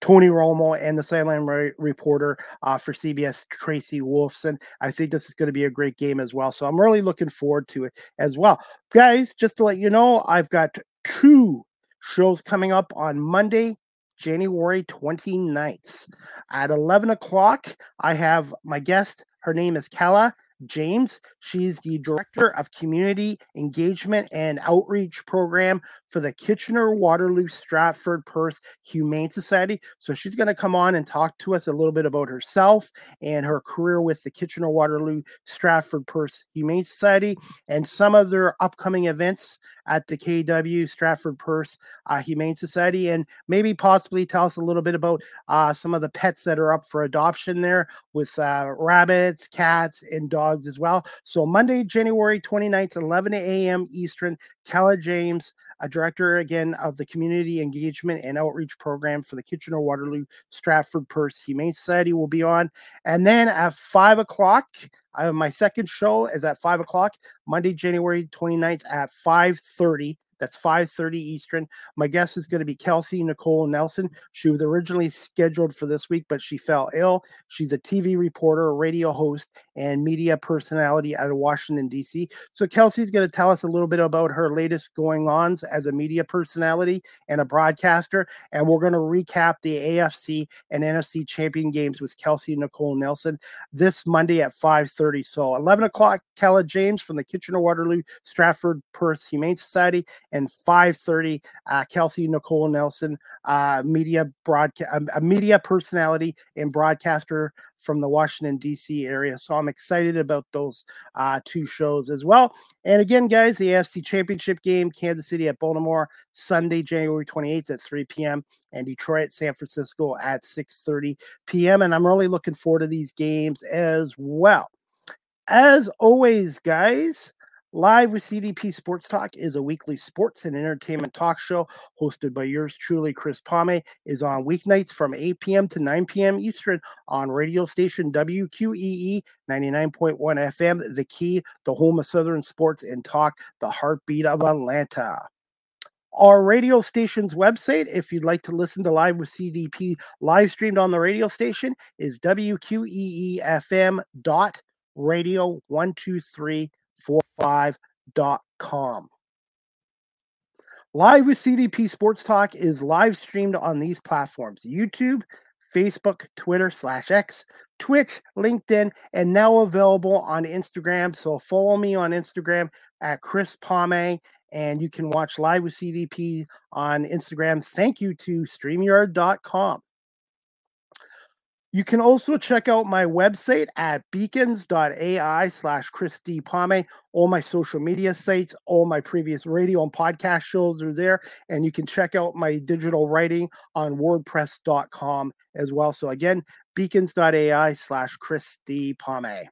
Tony Romo and the sideline reporter uh, for CBS, Tracy Wolfson. I think this is going to be a great game as well. So I'm really looking forward to it as well. Guys, just to let you know, I've got two shows coming up on Monday January 29th. At 11 o'clock, I have my guest, her name is Kala James. She's the Director of Community Engagement and Outreach Program for the Kitchener Waterloo Stratford Perth Humane Society. So she's going to come on and talk to us a little bit about herself and her career with the Kitchener Waterloo Stratford Perth Humane Society and some of their upcoming events at the KW Stratford Perth uh, Humane Society and maybe possibly tell us a little bit about uh, some of the pets that are up for adoption there with uh, rabbits, cats, and dogs as well. So Monday, January 29th, 11 a.m. Eastern, Kala James, a director again of the Community Engagement and Outreach Program for the Kitchener Waterloo Stratford Perth Humane Society will be on. And then at five o'clock, I have my second show is at five o'clock, Monday, January 29th at 5:30 that's 5:30 Eastern. My guest is going to be Kelsey Nicole Nelson. She was originally scheduled for this week, but she fell ill. She's a TV reporter, a radio host, and media personality out of Washington D.C. So Kelsey's going to tell us a little bit about her latest going ons as a media personality and a broadcaster, and we're going to recap the AFC and NFC champion games with Kelsey Nicole Nelson this Monday at 5:30. So 11 o'clock, Kella James from the Kitchener Waterloo Stratford Perth Humane Society and 5:30 uh, Kelsey Nicole Nelson, uh, media broadcast, a media personality and broadcaster from the Washington D.C. area. So I'm excited about those uh, two shows as well. And again, guys, the AFC Championship game, Kansas City at Baltimore, Sunday, January 28th at 3 p.m., and Detroit, at San Francisco at 6:30 p.m. And I'm really looking forward to these games as well. As always, guys, Live with CDP Sports Talk is a weekly sports and entertainment talk show hosted by yours truly, Chris Palme, is on weeknights from 8 p.m. to 9 p.m. Eastern on radio station WQEE 99.1 FM, The Key, the home of Southern sports and talk, the heartbeat of Atlanta. Our radio station's website, if you'd like to listen to Live with CDP live streamed on the radio station, is WQEEFM.radio123 45.com. Live with CDP Sports Talk is live streamed on these platforms YouTube, Facebook, Twitter slash X, Twitch, LinkedIn, and now available on Instagram. So follow me on Instagram at Chris Palme, and you can watch Live with CDP on Instagram. Thank you to StreamYard.com. You can also check out my website at beacons.ai slash Christy Palme. All my social media sites, all my previous radio and podcast shows are there. And you can check out my digital writing on wordpress.com as well. So again, beacons.ai slash Christy Palme.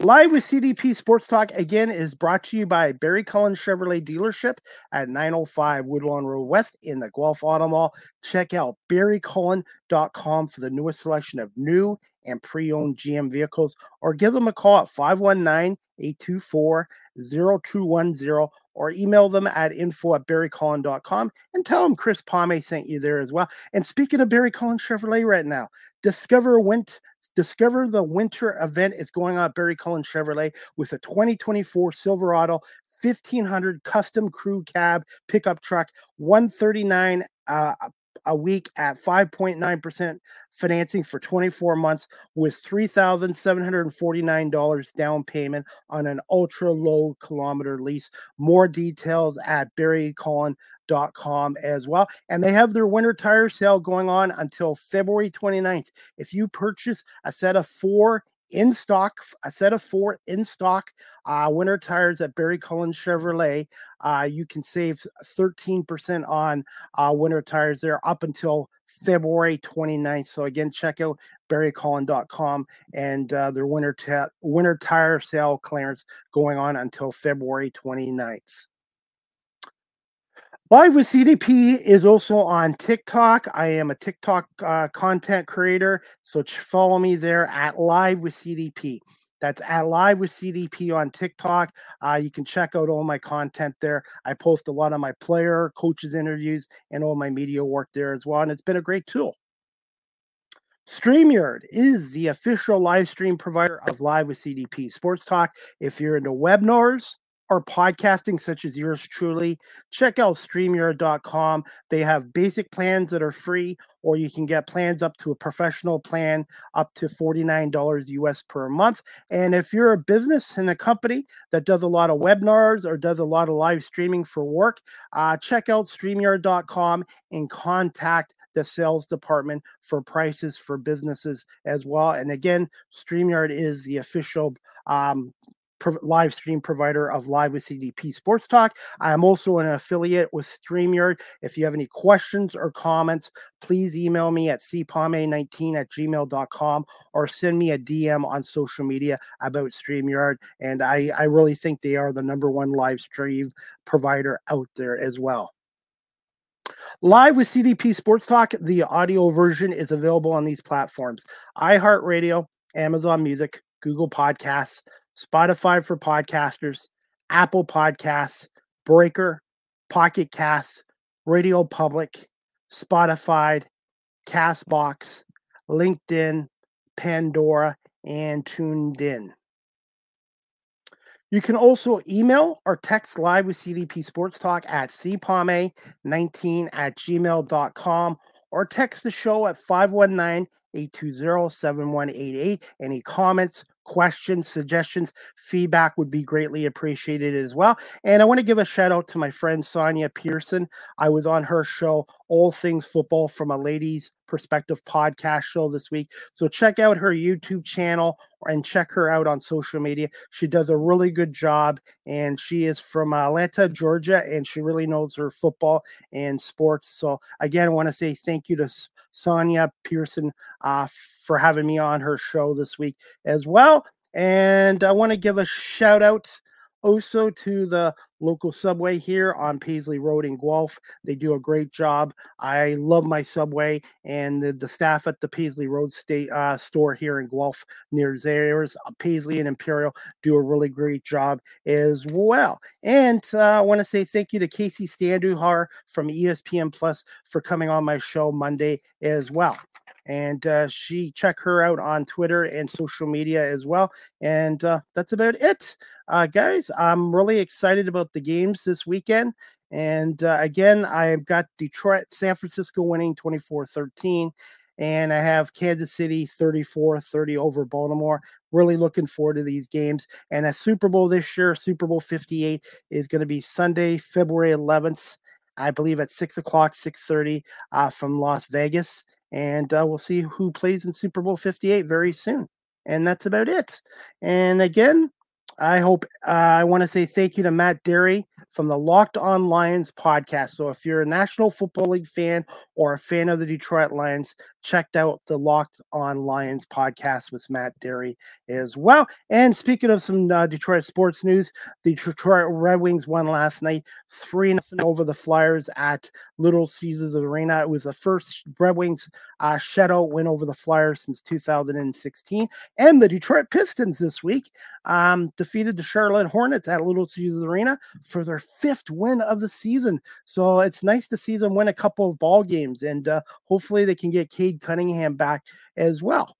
Live with CDP Sports Talk again is brought to you by Barry Cullen Chevrolet Dealership at 905 Woodlawn Road West in the Guelph Auto Mall. Check out barrycullen.com for the newest selection of new and pre owned GM vehicles or give them a call at 519 824 0210 or email them at info at barrycullen.com and tell them Chris Palme sent you there as well. And speaking of Barry Cullen Chevrolet right now, Discover Went Discover the winter event is going on at Barry Cullen Chevrolet with a 2024 Silverado 1500 custom crew cab pickup truck, 139 uh, a week at 5.9% financing for 24 months with $3,749 down payment on an ultra low kilometer lease. More details at barrycullen.com as well. And they have their winter tire sale going on until February 29th. If you purchase a set of four in stock, a set of four in stock uh, winter tires at Barry Cullen Chevrolet. Uh, you can save 13% on uh, winter tires there up until February 29th. So again, check out barrycullen.com and uh, their winter, ta- winter tire sale clearance going on until February 29th. Live with CDP is also on TikTok. I am a TikTok uh, content creator, so follow me there at Live with CDP. That's at Live with CDP on TikTok. Uh, you can check out all my content there. I post a lot of my player, coaches interviews, and all my media work there as well. And it's been a great tool. StreamYard is the official live stream provider of Live with CDP Sports Talk. If you're into webinars, or podcasting such as yours truly, check out StreamYard.com. They have basic plans that are free, or you can get plans up to a professional plan up to $49 US per month. And if you're a business and a company that does a lot of webinars or does a lot of live streaming for work, uh, check out StreamYard.com and contact the sales department for prices for businesses as well. And again, StreamYard is the official um, live stream provider of Live with CDP Sports Talk. I am also an affiliate with StreamYard. If you have any questions or comments, please email me at cpame19 at gmail.com or send me a DM on social media about StreamYard. And I, I really think they are the number one live stream provider out there as well. Live with CDP Sports Talk, the audio version is available on these platforms iHeartRadio, Amazon Music, Google Podcasts, Spotify for podcasters, Apple Podcasts, Breaker, Pocket Casts, Radio Public, Spotify, Castbox, LinkedIn, Pandora, and TuneIn. You can also email or text live with CDP Sports Talk at cpame19 at gmail.com or text the show at 519 820 7188. Any comments, questions, suggestions, feedback would be greatly appreciated as well. And I want to give a shout out to my friend Sonia Pearson. I was on her show, All Things Football from a Ladies Perspective podcast show this week. So check out her YouTube channel and check her out on social media. She does a really good job, and she is from Atlanta, Georgia, and she really knows her football and sports. So again, I want to say thank you to Sonia Pearson uh, for having me on her show this week as well. And I want to give a shout out also to the local subway here on Paisley Road in Guelph. They do a great job. I love my subway and the, the staff at the Paisley Road State uh, store here in Guelph near Zehrs, uh, Paisley and Imperial do a really great job as well. And uh, I want to say thank you to Casey Standuhar from ESPN Plus for coming on my show Monday as well and uh, she check her out on Twitter and social media as well. And uh, that's about it, uh, guys. I'm really excited about the games this weekend. And uh, again, I've got Detroit, San Francisco winning 24 13. And I have Kansas City 34 30 over Baltimore. Really looking forward to these games. And a Super Bowl this year, Super Bowl 58, is going to be Sunday, February 11th. I believe at six o'clock, six thirty, uh, from Las Vegas, and uh, we'll see who plays in Super Bowl 58 very soon. And that's about it. And again, I hope uh, I want to say thank you to Matt Dery from the Locked On Lions podcast. So if you're a National Football League fan or a fan of the Detroit Lions, checked out the Locked On Lions podcast with Matt Dery as well. And speaking of some uh, Detroit sports news, the Detroit Red Wings won last night 3 0 over the Flyers at Little Caesars Arena. It was the first Red Wings uh, shutout win over the Flyers since 2016. And the Detroit Pistons this week um, defeated the Charlotte Hornets at Little Caesars Arena for their fifth win of the season. So it's nice to see them win a couple of ball games, and uh, hopefully they can get Cade Cunningham back as well.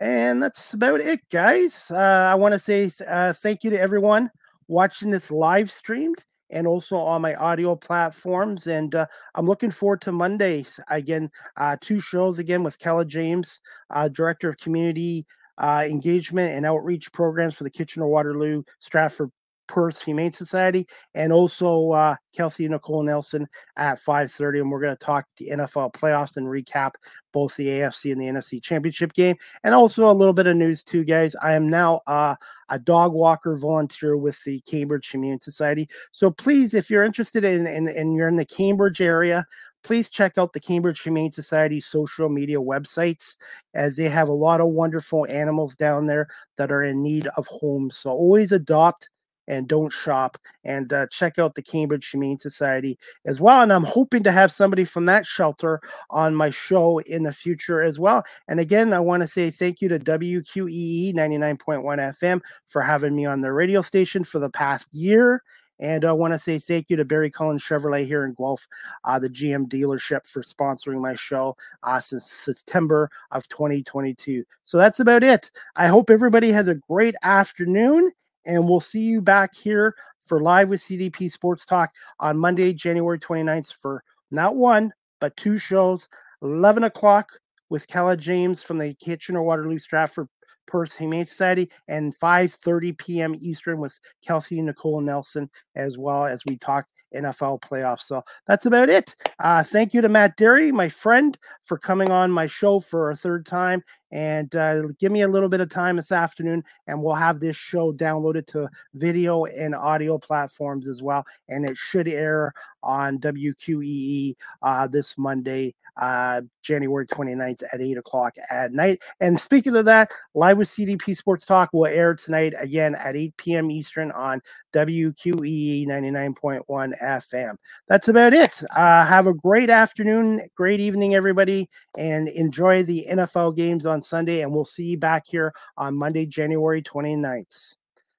And that's about it, guys. Uh, I want to say uh, thank you to everyone watching this live streamed and also on my audio platforms. And uh, I'm looking forward to Mondays again. Uh, two shows again with Kella James, uh, director of community uh, engagement and outreach programs for the Kitchener Waterloo Stratford Perth Humane Society, and also uh, Kelsey Nicole Nelson at 5:30, and we're going to talk the NFL playoffs and recap both the AFC and the NFC Championship game, and also a little bit of news too, guys. I am now uh, a dog walker volunteer with the Cambridge Humane Society. So please, if you're interested in and you're in the Cambridge area, please check out the Cambridge Humane Society social media websites as they have a lot of wonderful animals down there that are in need of homes. So always adopt and don't shop and uh, check out the Cambridge Humane Society as well. And I'm hoping to have somebody from that shelter on my show in the future as well. And again, I want to say thank you to WQEE 99.1 FM for having me on their radio station for the past year. And I want to say thank you to Barry Cullen Chevrolet here in Guelph, uh, the GM dealership, for sponsoring my show uh, since September of 2022. So that's about it. I hope everybody has a great afternoon and we'll see you back here for live with CDP Sports Talk on Monday, January 29th for not one, but two shows. 11 o'clock with Kella James from the Kitchener Waterloo Stratford Perth Humane Society and 5:30 p.m. Eastern with Kelsey Nicole Nelson as well as we talk NFL playoffs. So that's about it. Uh, thank you to Matt Dery, my friend, for coming on my show for a third time. And uh, give me a little bit of time this afternoon, and we'll have this show downloaded to video and audio platforms as well. And it should air on WQEE uh, this Monday uh, January 29th at 8 o'clock at night. And speaking of that, Live with CDP Sports Talk will air tonight again at 8 p.m. Eastern on WQEE 99.1 FM. That's about it. Uh, have a great afternoon, great evening, everybody, and enjoy the NFL games on Sunday. And we'll see you back here on Monday, January 29th.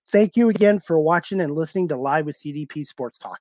Thank you again for watching and listening to Live with CDP Sports Talk.